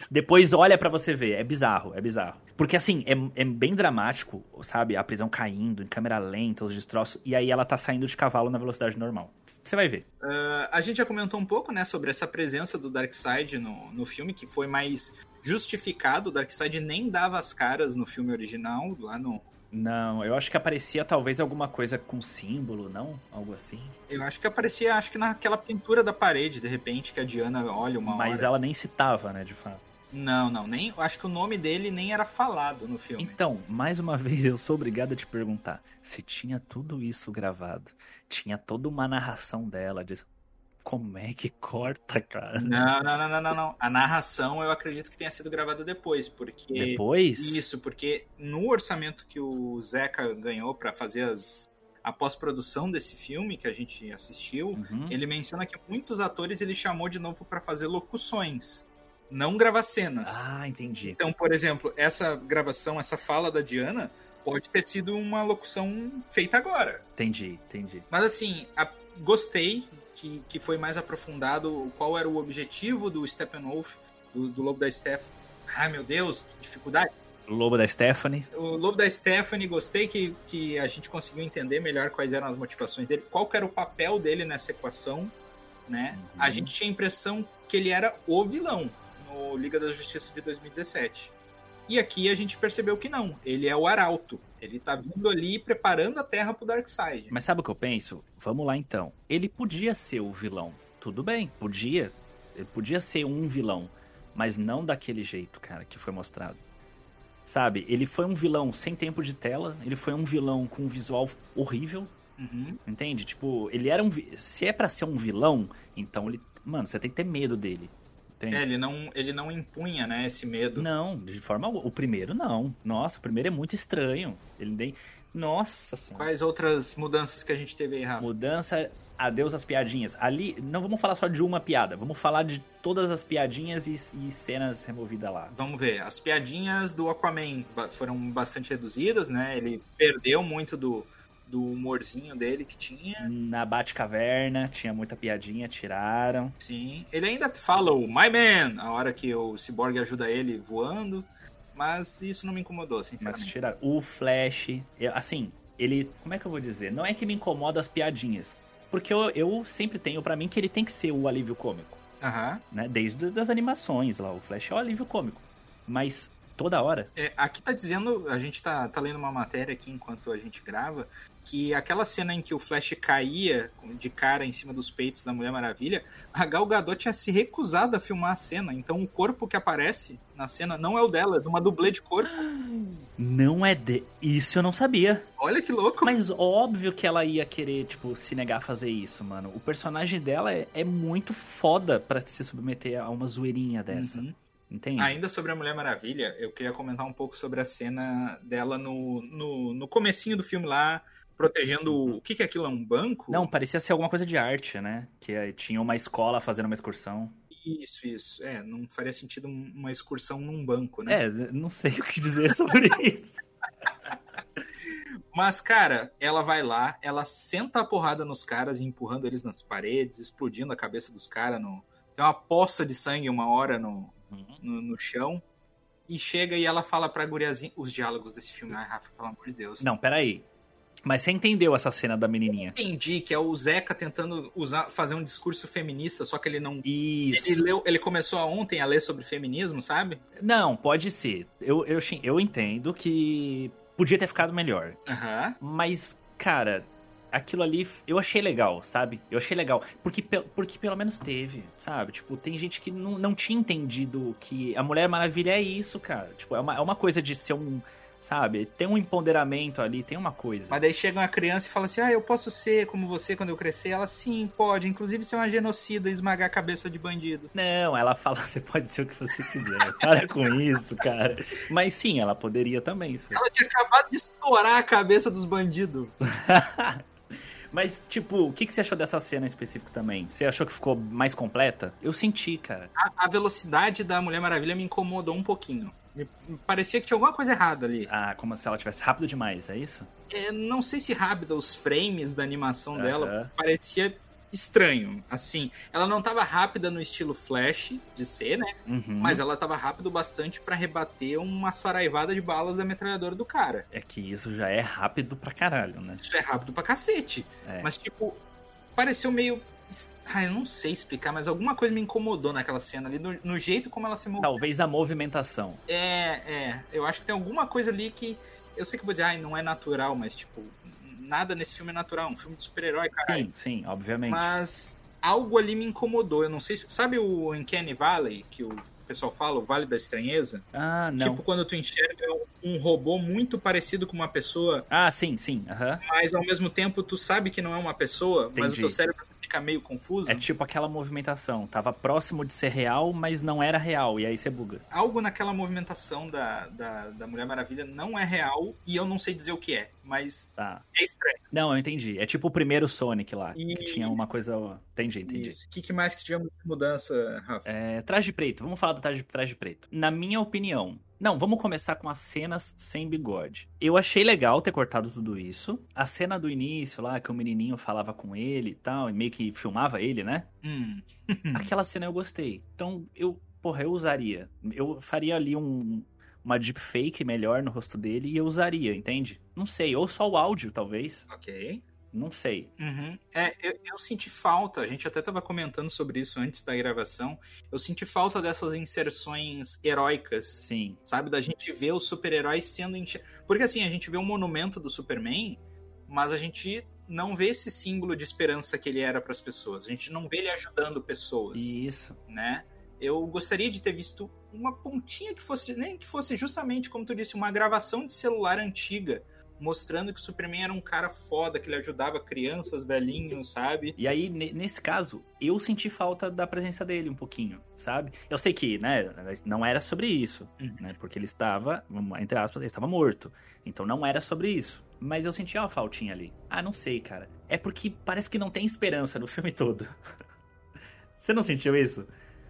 [SPEAKER 1] Depois olha pra você ver, é bizarro, é bizarro. Porque assim, é, é bem dramático, sabe? A prisão caindo em câmera lenta, os destroços, e aí ela tá saindo de cavalo na velocidade normal. Você vai ver.
[SPEAKER 2] Ah, a gente já comentou um pouco, né, sobre essa presença do Darkseid no, no filme, que foi mais justificado. O Darkseid nem dava as caras no filme original, lá no.
[SPEAKER 1] Não, eu acho que aparecia talvez alguma coisa com símbolo, não? Algo assim.
[SPEAKER 2] Eu acho que aparecia, acho que naquela pintura da parede, de repente, que a Diana olha uma
[SPEAKER 1] Mas
[SPEAKER 2] hora.
[SPEAKER 1] ela nem citava, né, de fato.
[SPEAKER 2] Não, não, nem. Acho que o nome dele nem era falado no filme.
[SPEAKER 1] Então, mais uma *laughs* vez, eu sou obrigado a te perguntar: se tinha tudo isso gravado, tinha toda uma narração dela, diz, como é que corta, cara?
[SPEAKER 2] Não, não, não, não, não, não. A narração eu acredito que tenha sido gravada depois, porque.
[SPEAKER 1] Depois?
[SPEAKER 2] Isso, porque no orçamento que o Zeca ganhou pra fazer as, a pós-produção desse filme que a gente assistiu,
[SPEAKER 1] Uhum.
[SPEAKER 2] ele menciona que muitos atores ele chamou de novo pra fazer locuções, não gravar cenas.
[SPEAKER 1] Ah, entendi.
[SPEAKER 2] Então, por exemplo, essa gravação, essa fala da Diana, pode ter sido uma locução feita agora.
[SPEAKER 1] Entendi, entendi.
[SPEAKER 2] Mas assim, a- gostei que, que foi mais aprofundado qual era o objetivo do Steppenwolf, do, do Lobo da Steph. Ai meu Deus, que dificuldade.
[SPEAKER 1] Lobo da Stephanie.
[SPEAKER 2] O Lobo da Stephanie, gostei que, que a gente conseguiu entender melhor quais eram as motivações dele, qual era o papel dele nessa equação. né?
[SPEAKER 1] Uhum.
[SPEAKER 2] A gente tinha a impressão que ele era o vilão no Liga da Justiça de 2017. E aqui a gente percebeu que não. Ele é o Arauto. Ele tá vindo ali preparando a Terra pro Darkseid.
[SPEAKER 1] Mas sabe o que eu penso? Vamos lá então. Ele podia ser o vilão. Tudo bem, podia. Ele podia ser um vilão. Mas não daquele jeito, cara, que foi mostrado. Sabe? Ele foi um vilão sem tempo de tela. Ele foi um vilão com um visual horrível.
[SPEAKER 2] Uhum.
[SPEAKER 1] Entende? Tipo, ele era um. Se é pra ser um vilão, então ele. Mano, você tem que ter medo dele. Entende?
[SPEAKER 2] É, ele não, ele não impunha, né, esse medo.
[SPEAKER 1] Não, de forma alguma. O primeiro não. Nossa, o primeiro é muito estranho. Ele nem. Nossa senhora.
[SPEAKER 2] Quais outras mudanças que a gente teve aí, Rafa?
[SPEAKER 1] Mudança, adeus às piadinhas. Ali, não vamos falar só de uma piada, vamos falar de todas as piadinhas e, e cenas removidas lá.
[SPEAKER 2] Vamos ver, as piadinhas do Aquaman foram bastante reduzidas, né? Ele perdeu muito do, do humorzinho dele que tinha.
[SPEAKER 1] Na Batcaverna tinha muita piadinha, tiraram.
[SPEAKER 2] Sim. Ele ainda fala o My Man, a hora que o Cyborg ajuda ele voando. Mas isso não me incomodou,
[SPEAKER 1] Mas
[SPEAKER 2] sinceramente.
[SPEAKER 1] tiraram. O Flash, eu- assim, ele. Como é que eu vou dizer? Não é que me incomoda as piadinhas. Porque eu, eu sempre tenho pra mim que ele tem que ser o alívio cômico.
[SPEAKER 2] Aham.
[SPEAKER 1] Né? Desde as animações lá. O Flash é o alívio cômico. Mas toda hora.
[SPEAKER 2] É, aqui tá dizendo, a gente tá, tá lendo uma matéria aqui enquanto a gente grava, que aquela cena em que o Flash caía de cara em cima dos peitos da Mulher Maravilha, a Gal Gadot tinha se recusado a filmar a cena. Então o corpo que aparece na cena não é o dela, é de uma dublê de corpo.
[SPEAKER 1] Não é de. Isso eu não sabia.
[SPEAKER 2] Olha que louco.
[SPEAKER 1] Mas óbvio que ela ia querer, tipo, se negar a fazer isso, mano. O personagem dela é, é muito foda pra se submeter a uma zoeirinha dessa.
[SPEAKER 2] Uhum.
[SPEAKER 1] Entende?
[SPEAKER 2] Ainda sobre a Mulher Maravilha, eu queria comentar um pouco sobre a cena dela no, no, no comecinho do filme lá, protegendo o... que, que é aquilo? É um banco?
[SPEAKER 1] Não, parecia ser alguma coisa de arte, né? Que eh, tinha uma escola fazendo uma excursão.
[SPEAKER 2] Isso, isso. É, não faria sentido um- uma excursão num banco, né?
[SPEAKER 1] É, não sei o que dizer sobre *laughs* isso.
[SPEAKER 2] Mas, cara, ela vai lá, ela senta a porrada nos caras, empurrando eles nas paredes, explodindo a cabeça dos caras. No... Tem uma poça de sangue uma hora no, no, no chão. E chega e ela fala pra guriazinha... Os diálogos desse filme, ai, Rafa, pelo amor de Deus.
[SPEAKER 1] Não, peraí. Mas você entendeu essa cena da menininha?
[SPEAKER 2] Entendi que é o Zeca tentando usar, fazer um discurso feminista, só que ele não...
[SPEAKER 1] Isso.
[SPEAKER 2] Ele, leu, ele começou ontem a ler sobre feminismo, sabe?
[SPEAKER 1] Não, pode ser. Eu, eu, eu entendo que podia ter ficado melhor.
[SPEAKER 2] Aham.
[SPEAKER 1] Mas, cara, aquilo ali eu achei legal, sabe? Eu achei legal. Porque, porque pelo menos teve, sabe? Tipo, tem gente que não, não tinha entendido que a Mulher Maravilha é isso, cara. Tipo, é uma, é uma coisa de ser um. Sabe? Tem um empoderamento ali, tem uma coisa.
[SPEAKER 2] Mas daí chega uma criança e fala assim: Ah, eu posso ser como você quando eu crescer? Ela, sim, pode. Inclusive ser uma genocida e esmagar a cabeça de bandido.
[SPEAKER 1] Não, ela fala, você pode ser o que você quiser. Para com isso, cara. Mas sim, ela poderia também ser.
[SPEAKER 2] Ela tinha acabado de estourar a cabeça dos bandidos. *laughs*
[SPEAKER 1] Mas, tipo, o que, que você achou dessa cena em específico também? Você achou que ficou mais completa? Eu senti, cara.
[SPEAKER 2] A, a velocidade da Mulher Maravilha me incomodou um pouquinho. Me, parecia que tinha alguma coisa errada ali.
[SPEAKER 1] Ah, como se ela tivesse rápido demais, é isso?
[SPEAKER 2] É, não sei se rápida, os frames da animação dela parecia estranho. Assim, ela não tava rápida no estilo Flash de ser, né?
[SPEAKER 1] Uhum.
[SPEAKER 2] Mas ela tava rápido bastante pra rebater uma saraivada de balas da metralhadora do cara.
[SPEAKER 1] É que isso já é rápido pra caralho, né?
[SPEAKER 2] Isso é rápido pra cacete.
[SPEAKER 1] É.
[SPEAKER 2] Mas, tipo, pareceu meio. Ah, eu não sei explicar, mas alguma coisa me incomodou naquela cena ali, no, no jeito como ela se moveu.
[SPEAKER 1] Talvez a movimentação.
[SPEAKER 2] É, é. Eu acho que tem alguma coisa ali que. Eu sei que eu vou dizer, ai, não é natural, mas, tipo, nada nesse filme é natural. Um filme de super-herói, caralho.
[SPEAKER 1] Sim, sim, obviamente.
[SPEAKER 2] Mas algo ali me incomodou. Eu não sei se. Sabe o Uncanny Valley, que o pessoal fala, o Vale da Estranheza?
[SPEAKER 1] Ah, não.
[SPEAKER 2] Tipo, quando tu enxerga um robô muito parecido com uma pessoa,
[SPEAKER 1] Ah, sim, sim.
[SPEAKER 2] mas ao mesmo tempo tu sabe que não é uma pessoa, mas o
[SPEAKER 1] Entendi.
[SPEAKER 2] teu cérebro fica meio confuso.
[SPEAKER 1] É tipo aquela movimentação. Tava próximo de ser real, mas não era real. E aí você buga.
[SPEAKER 2] Algo naquela movimentação da, da, da Mulher Maravilha não é real e eu não sei dizer o que é, mas
[SPEAKER 1] Tá.
[SPEAKER 2] é estranho.
[SPEAKER 1] Não, eu entendi. É tipo o primeiro Sonic lá. Que
[SPEAKER 2] Isso.
[SPEAKER 1] tinha uma coisa. Entendi, entendi.
[SPEAKER 2] O que, que mais que tivemos de mudança, Rafa?
[SPEAKER 1] É, traje preto, vamos falar do traje, traje preto. Na minha opinião, não, vamos começar com as cenas sem bigode. Eu achei legal ter cortado tudo isso. A cena do início lá, que o menininho falava com ele e tal, e meio que filmava ele, né?
[SPEAKER 2] Hum. *laughs*
[SPEAKER 1] Aquela cena eu gostei. Então, eu, porra, eu usaria. Eu faria ali um, uma deepfake melhor no rosto dele e eu usaria, entende? Não sei, ou só o áudio, talvez.
[SPEAKER 2] Ok.
[SPEAKER 1] Não sei.
[SPEAKER 2] Uhum. É, eu, eu senti falta, a gente até tava comentando sobre isso antes da gravação. Eu senti falta dessas inserções heróicas,
[SPEAKER 1] Sim.
[SPEAKER 2] sabe? Da gente ver os super-heróis sendo. enche- Porque assim, a gente vê o monumento do Superman, mas a gente não vê esse símbolo de esperança que ele era para as pessoas. A gente não vê ele ajudando pessoas,
[SPEAKER 1] Isso.
[SPEAKER 2] né? Eu gostaria de ter visto uma pontinha que fosse, nem que fosse justamente, como tu disse, uma gravação de celular antiga, mostrando que o Superman era um cara foda, que ele ajudava crianças, velhinhos, sabe?
[SPEAKER 1] E aí, ne- nesse caso, eu senti falta da presença dele um pouquinho, sabe? Eu sei que, né, não era sobre isso,
[SPEAKER 2] Uhum.
[SPEAKER 1] né? Porque ele estava, entre aspas, ele estava morto. Então não era sobre isso. Mas eu senti uma faltinha ali. Ah, não sei, cara. É porque parece que não tem esperança no filme todo. *laughs* Você não sentiu isso?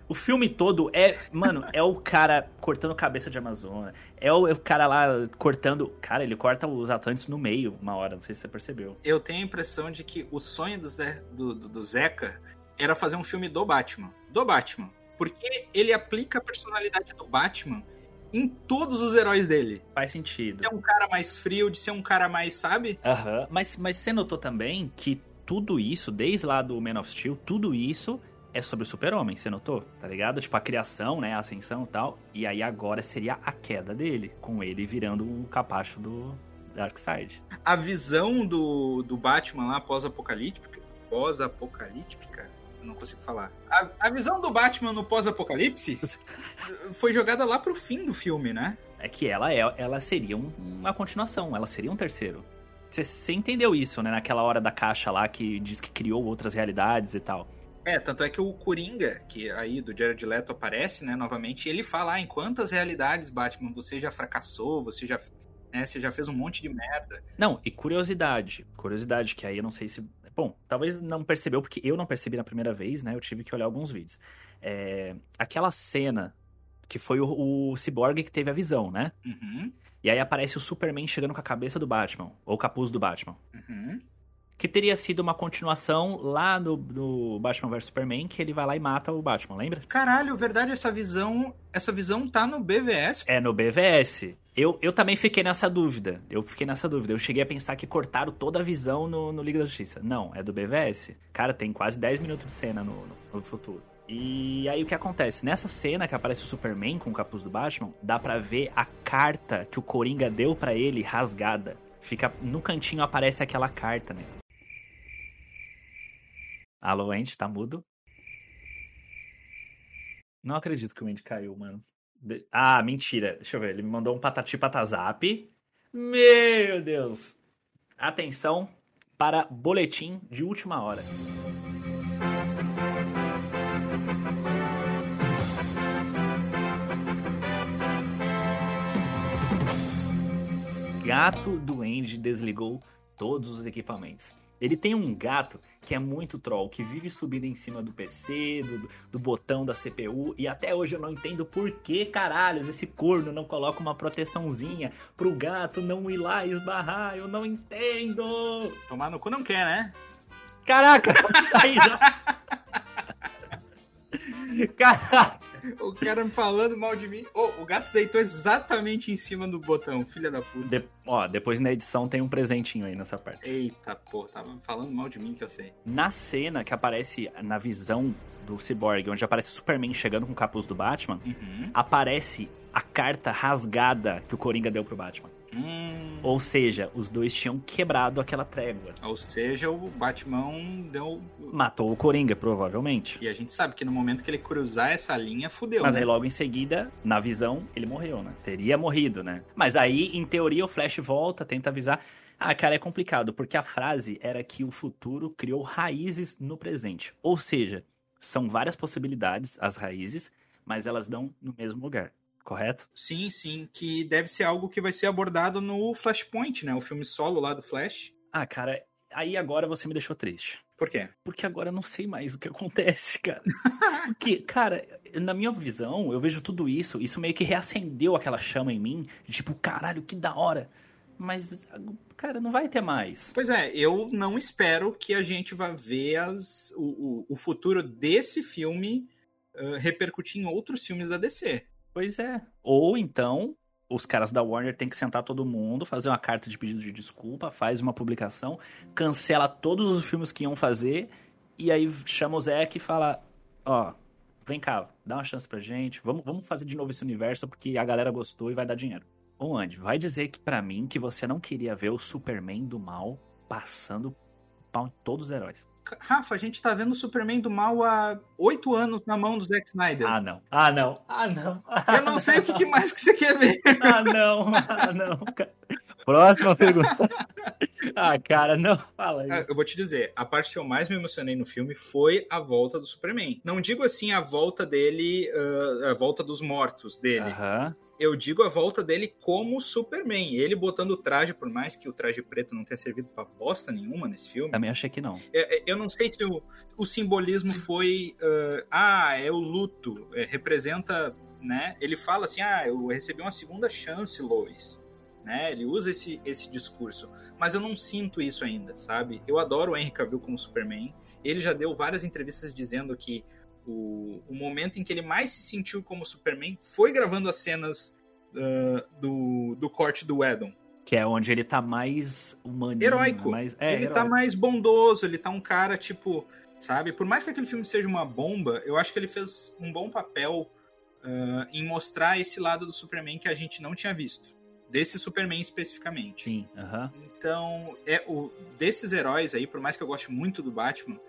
[SPEAKER 1] O filme todo é, mano, é o cara cortando cabeça de Amazônia. É o, é o cara lá cortando. Cara, ele corta os Atlantes no meio uma hora, não sei se você percebeu.
[SPEAKER 2] Eu tenho a impressão de que o sonho do, Ze- do, do- do Zeca era fazer um filme do Batman. Do Batman. Porque ele aplica a personalidade do Batman em todos os heróis dele.
[SPEAKER 1] Faz sentido.
[SPEAKER 2] De ser um cara mais frio, de ser um cara mais, sabe?
[SPEAKER 1] Aham. Mas, mas você notou também que tudo isso, desde lá do Man of Steel, tudo isso é sobre o super-homem, você notou? Tá ligado? Tipo, a criação, né? A ascensão e tal. E aí agora seria a queda dele, com ele virando o capacho do Darkseid.
[SPEAKER 2] A visão do, do Batman lá pós-apocalíptica. Pós-apocalíptica? Não consigo falar. A, a visão do Batman no pós-apocalipse *laughs* foi jogada lá pro fim do filme, né?
[SPEAKER 1] É que ela, é, ela seria um- uma continuação, ela seria um terceiro. Você entendeu isso, né? Naquela hora da caixa lá que diz que criou outras realidades e tal.
[SPEAKER 2] É, tanto é que o Coringa, que aí do Jared Leto aparece, né, novamente, e ele fala, ah, em quantas realidades, Batman, você já fracassou, você já, né, você já fez um monte de merda.
[SPEAKER 1] Não, e curiosidade. Curiosidade, que aí eu não sei se. Bom, talvez não percebeu, porque eu não percebi na primeira vez, né? Eu tive que olhar alguns vídeos. É, aquela cena que foi o, o Cyborg que teve a visão, né?
[SPEAKER 2] Uhum,
[SPEAKER 1] E aí aparece o Superman chegando com a cabeça do Batman, ou o capuz do Batman.
[SPEAKER 2] uhum.
[SPEAKER 1] Que teria sido uma continuação lá no, no Batman vs Superman, que ele vai lá e mata o Batman, lembra?
[SPEAKER 2] Caralho, verdade, essa visão, essa visão tá no BVS.
[SPEAKER 1] É no BVS. Eu, eu também fiquei nessa dúvida. Eu fiquei nessa dúvida. Eu cheguei a pensar que cortaram toda a visão no, no Liga da Justiça. Não, é do BVS. Cara, tem quase 10 minutos de cena no, no, no futuro. E aí o que acontece? Nessa cena que aparece o Superman com o capuz do Batman, dá pra ver a carta que o Coringa deu pra ele rasgada. Fica no cantinho aparece aquela carta, né? Alô, Andy, tá mudo? Não acredito que o Andy caiu, mano. De- Ah, mentira. Deixa eu ver. Ele me mandou um patati patazap. Meu Deus. Atenção para boletim de última hora. Gato doente desligou todos os equipamentos. Ele tem um gato que é muito troll, que vive subindo em cima do PC, do, do botão da CPU, e até hoje eu não entendo por que caralhos esse corno não coloca uma proteçãozinha pro gato não ir lá esbarrar. Eu não entendo!
[SPEAKER 2] Tomar no cu não quer, né?
[SPEAKER 1] Caraca, pode sair já! *laughs* Caraca!
[SPEAKER 2] O cara me falando mal de mim. Ô, o gato deitou exatamente em cima do botão, filha da puta.
[SPEAKER 1] De- ó, depois na edição tem um presentinho aí nessa parte.
[SPEAKER 2] Eita, pô, tava falando mal de mim que eu sei.
[SPEAKER 1] Na cena que aparece na visão do Cyborg, onde aparece o Superman chegando com o capuz do Batman,
[SPEAKER 2] Uhum.
[SPEAKER 1] aparece a carta rasgada que o Coringa deu pro Batman.
[SPEAKER 2] Hum,
[SPEAKER 1] Ou seja, os dois tinham quebrado aquela trégua.
[SPEAKER 2] ou seja, o Batman deu.
[SPEAKER 1] Matou o Coringa, provavelmente.
[SPEAKER 2] E a gente sabe que no momento que ele cruzar essa linha, fudeu.
[SPEAKER 1] Mas
[SPEAKER 2] né?
[SPEAKER 1] aí logo em seguida, na visão, ele morreu, né? Teria morrido, né? Mas aí, em teoria, o Flash volta, tenta avisar. Ah, cara, é complicado, porque a frase era que o futuro criou raízes no presente. Ou seja, são várias possibilidades, as raízes, mas elas dão no mesmo lugar, correto?
[SPEAKER 2] Sim, sim, que deve ser algo que vai ser abordado no Flashpoint, né? O filme solo lá do Flash.
[SPEAKER 1] Ah, cara, aí agora você me deixou triste.
[SPEAKER 2] Por quê?
[SPEAKER 1] Porque agora eu não sei mais o que acontece, cara. *laughs* Porque, cara, na minha visão, eu vejo tudo isso, isso meio que reacendeu aquela chama em mim, tipo, caralho, que da hora. Mas, cara, não vai ter mais.
[SPEAKER 2] Pois é, eu não espero que a gente vá ver as, o, o, o futuro desse filme uh, repercutir em outros filmes da DC.
[SPEAKER 1] Pois é. Ou então, os caras da Warner têm que sentar todo mundo, fazer uma carta de pedido de desculpa, faz uma publicação, cancela todos os filmes que iam fazer, e aí chama o Zack e fala: Ó, vem cá, dá uma chance pra gente, vamos, vamos fazer de novo esse universo porque a galera gostou e vai dar dinheiro. Ô Andy, vai dizer que para mim que você não queria ver o Superman do mal passando pau em todos os heróis.
[SPEAKER 2] Rafa, a gente tá vendo o Superman do mal há oito anos na mão do Zack Snyder.
[SPEAKER 1] Ah, não. Ah, não. Ah, não.
[SPEAKER 2] Eu não sei o que, que mais que você quer ver.
[SPEAKER 1] Ah, não. Ah, não. Próxima pergunta. *laughs* *laughs* Ah, cara, não fala
[SPEAKER 2] Ah,
[SPEAKER 1] isso.
[SPEAKER 2] Eu vou te dizer, a parte que eu mais me emocionei no filme foi a volta do Superman. Não digo assim a volta dele, ah, a volta dos mortos dele.
[SPEAKER 1] Aham.
[SPEAKER 2] Eu digo a volta dele como Superman. Ele botando o traje, por mais que o traje preto não tenha servido pra bosta nenhuma nesse filme.
[SPEAKER 1] Também achei que não.
[SPEAKER 2] É, é, Eu não sei se o, o simbolismo foi. ah, ah, é o luto. é, representa. Né? Ele fala assim: ah, eu recebi uma segunda chance, Lois. Né? Ele usa esse, esse discurso. Mas eu não sinto isso ainda, sabe? Eu adoro o Henry Cavill como Superman. Ele já deu várias entrevistas dizendo que o, o momento em que ele mais se sentiu como Superman foi gravando as cenas ah, do, do corte do Edom.
[SPEAKER 1] Que é onde ele tá mais humano.
[SPEAKER 2] Heróico.
[SPEAKER 1] Mais... É,
[SPEAKER 2] ele tá
[SPEAKER 1] heróico.
[SPEAKER 2] mais bondoso, ele tá um cara, tipo, sabe? Por mais que aquele filme seja uma bomba, eu acho que ele fez um bom papel ah, em mostrar esse lado do Superman que a gente não tinha visto. Desse Superman especificamente.
[SPEAKER 1] Sim, aham.
[SPEAKER 2] Então, é o desses heróis aí, por mais que eu goste muito do Batman,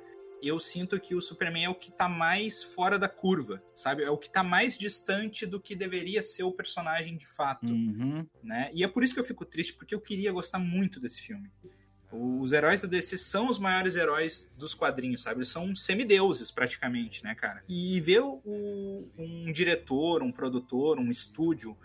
[SPEAKER 2] eu sinto que o Superman é o que tá mais fora da curva, sabe? É o que tá mais distante do que deveria ser o personagem de fato
[SPEAKER 1] Uhum.
[SPEAKER 2] né? E é por isso que eu fico triste, porque eu queria gostar muito desse filme. Os heróis da DC são os maiores heróis dos quadrinhos, sabe? Eles são semideuses, praticamente, né, cara? E ver o- um diretor, um produtor, um estúdio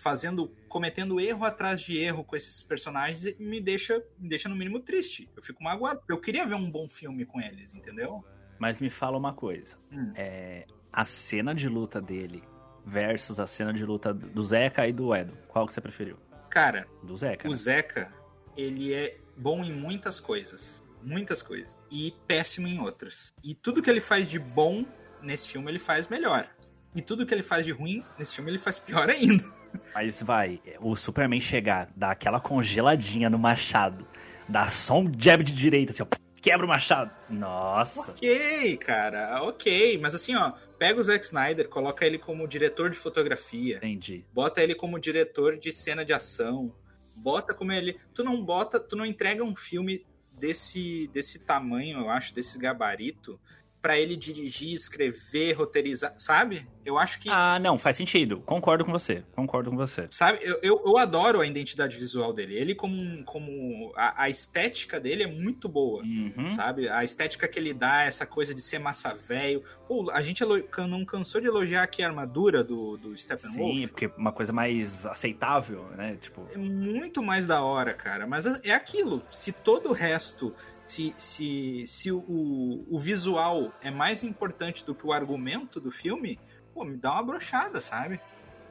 [SPEAKER 2] fazendo, cometendo erro atrás de erro com esses personagens me deixa, me deixa no mínimo triste. Eu fico magoado. Eu queria ver um bom filme com eles, entendeu?
[SPEAKER 1] Mas me fala uma coisa.
[SPEAKER 2] Hum.
[SPEAKER 1] É, a cena de luta dele versus a cena de luta do Zeca e do Edo. Qual que você preferiu?
[SPEAKER 2] Cara,
[SPEAKER 1] Do Zeca.
[SPEAKER 2] O
[SPEAKER 1] né?
[SPEAKER 2] Zeca, ele é bom em muitas coisas. Muitas coisas. E péssimo em outras. E tudo que ele faz de bom nesse filme, ele faz melhor. E tudo que ele faz de ruim nesse filme, ele faz pior *laughs* ainda.
[SPEAKER 1] Mas vai, o Superman chegar, dar aquela congeladinha no machado, dar só um jab de direita, assim, ó, quebra o machado. Nossa.
[SPEAKER 2] Ok, cara, ok. Mas assim, ó, pega o Zack Snyder, coloca ele como diretor de fotografia.
[SPEAKER 1] Entendi.
[SPEAKER 2] Bota ele como diretor de cena de ação. Bota como ele. Tu não bota, tu não entrega um filme desse, desse tamanho, eu acho, desse gabarito, pra ele dirigir, escrever, roteirizar, sabe? Eu acho que.
[SPEAKER 1] Ah, não, faz sentido. Concordo com você. Concordo com você.
[SPEAKER 2] Sabe, eu, eu, eu adoro a identidade visual dele. Ele, como. um- como a, a estética dele é muito boa.
[SPEAKER 1] Uhum.
[SPEAKER 2] Sabe? A estética que ele dá, essa coisa de ser massa velho. Pô, a gente não cansou de elogiar aqui a armadura do, do Steppenwolf.
[SPEAKER 1] Sim, porque uma coisa mais aceitável, né? Tipo,
[SPEAKER 2] é muito mais da hora, cara. Mas é aquilo. Se todo o resto. Se, se, se o, o visual é mais importante do que o argumento do filme, pô, me dá uma brochada, sabe?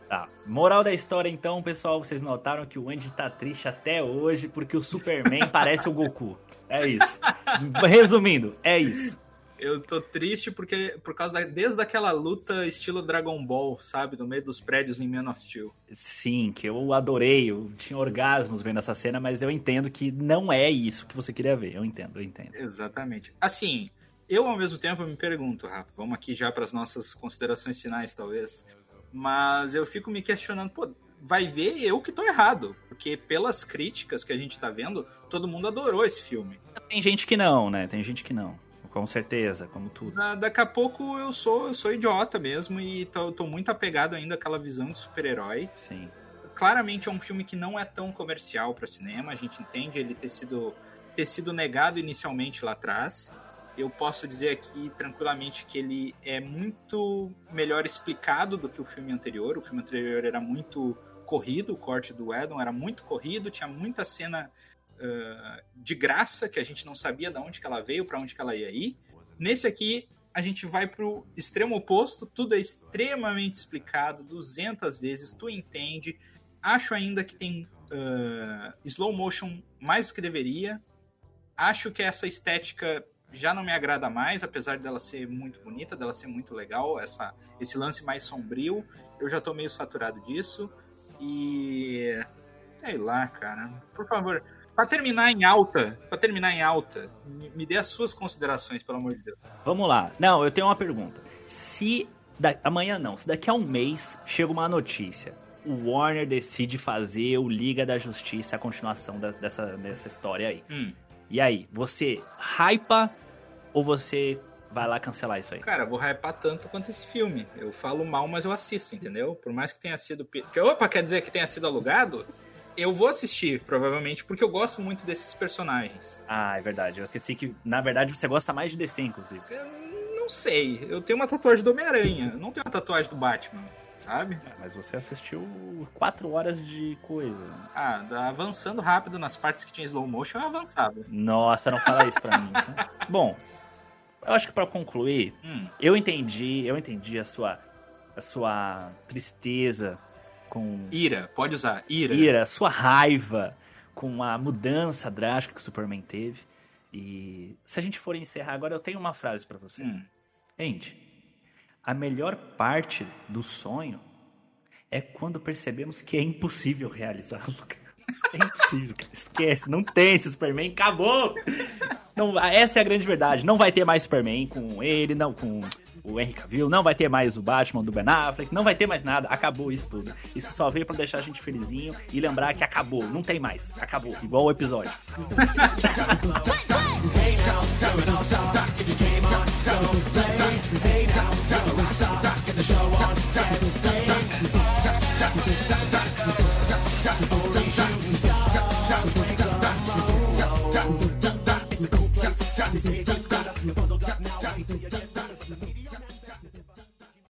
[SPEAKER 1] Tá. Moral da história, então, pessoal, vocês notaram que o Andy tá triste até hoje porque o Superman *laughs* parece o Goku. É isso. Resumindo, é isso.
[SPEAKER 2] Eu tô triste porque por causa da, desde aquela luta estilo Dragon Ball, sabe? No meio dos prédios em Man of Steel.
[SPEAKER 1] Sim, que eu adorei, eu tinha orgasmos vendo essa cena, mas eu entendo que não é isso que você queria ver. Eu entendo, eu entendo.
[SPEAKER 2] Exatamente. Assim, eu ao mesmo tempo me pergunto, Rafa, vamos aqui já para as nossas considerações finais, talvez. Mas eu fico me questionando, pô, vai ver eu que tô errado. Porque pelas críticas que a gente tá vendo, todo mundo adorou esse filme.
[SPEAKER 1] Tem gente que não, né? Tem gente que não. Com certeza, como tudo.
[SPEAKER 2] Da- daqui a pouco eu sou, eu sou idiota mesmo e tô, tô muito apegado ainda àquela visão de super-herói.
[SPEAKER 1] Sim.
[SPEAKER 2] claramente é um filme que não é tão comercial para cinema. A gente entende ele ter sido, ter sido negado inicialmente lá atrás. Eu posso dizer aqui tranquilamente que ele é muito melhor explicado do que o filme anterior. O filme anterior era muito corrido, o corte do Edon era muito corrido, tinha muita cena de graça que a gente não sabia de onde que ela veio, para onde que ela ia ir. Nesse aqui a gente vai pro extremo oposto, tudo é extremamente explicado 200 vezes, tu entende. Acho ainda que tem ah, slow motion mais do que deveria. Acho que essa estética já não me agrada mais, apesar dela ser muito bonita, dela ser muito legal, essa, esse lance mais sombrio. Eu já tô meio saturado disso. E. Sei lá, cara. Por favor. Pra terminar em alta, pra terminar em alta, me, me dê as suas considerações, pelo amor de Deus.
[SPEAKER 1] Vamos lá. Não, eu tenho uma pergunta. Se. Da... Amanhã não, se daqui a um mês chega uma notícia. O Warner decide fazer o Liga da Justiça, a continuação da- dessa, dessa história aí.
[SPEAKER 2] Hum.
[SPEAKER 1] E aí, você hypa ou você vai lá cancelar isso aí?
[SPEAKER 2] Cara, vou hypar tanto quanto esse filme. Eu falo mal, mas eu assisto, entendeu? Por mais que tenha sido. opa, quer dizer que tenha sido alugado? Eu vou assistir, provavelmente, porque eu gosto muito desses personagens.
[SPEAKER 1] Ah, é verdade. Eu esqueci que, na verdade, você gosta mais de DC, inclusive.
[SPEAKER 2] Eu não sei. Eu tenho uma tatuagem do Homem-Aranha. Não tenho uma tatuagem do Batman, sabe?
[SPEAKER 1] É, mas você assistiu quatro horas de coisa.
[SPEAKER 2] Ah, avançando rápido nas partes que tinha slow motion, eu avançava.
[SPEAKER 1] Nossa, não fala isso pra mim. *laughs* Bom, eu acho que pra concluir,
[SPEAKER 2] Hum,
[SPEAKER 1] eu entendi, eu entendi a sua, a sua tristeza com
[SPEAKER 2] ira, pode usar. Ira.
[SPEAKER 1] ira, sua raiva com a mudança drástica que o Superman teve. E se a gente for encerrar agora, eu tenho uma frase pra você.
[SPEAKER 2] Hum.
[SPEAKER 1] Andy, a melhor parte do sonho é quando percebemos que é impossível realizá-lo. É impossível, cara. esquece, não tem esse Superman, acabou! Não, essa é a grande verdade, não vai ter mais Superman com ele, não com o Henry Cavill, não vai ter mais o Batman do Ben Affleck, não vai ter mais nada, acabou isso tudo. Isso só veio para deixar a gente felizinho e lembrar que acabou, não tem mais, acabou, igual o episódio.
[SPEAKER 3] It's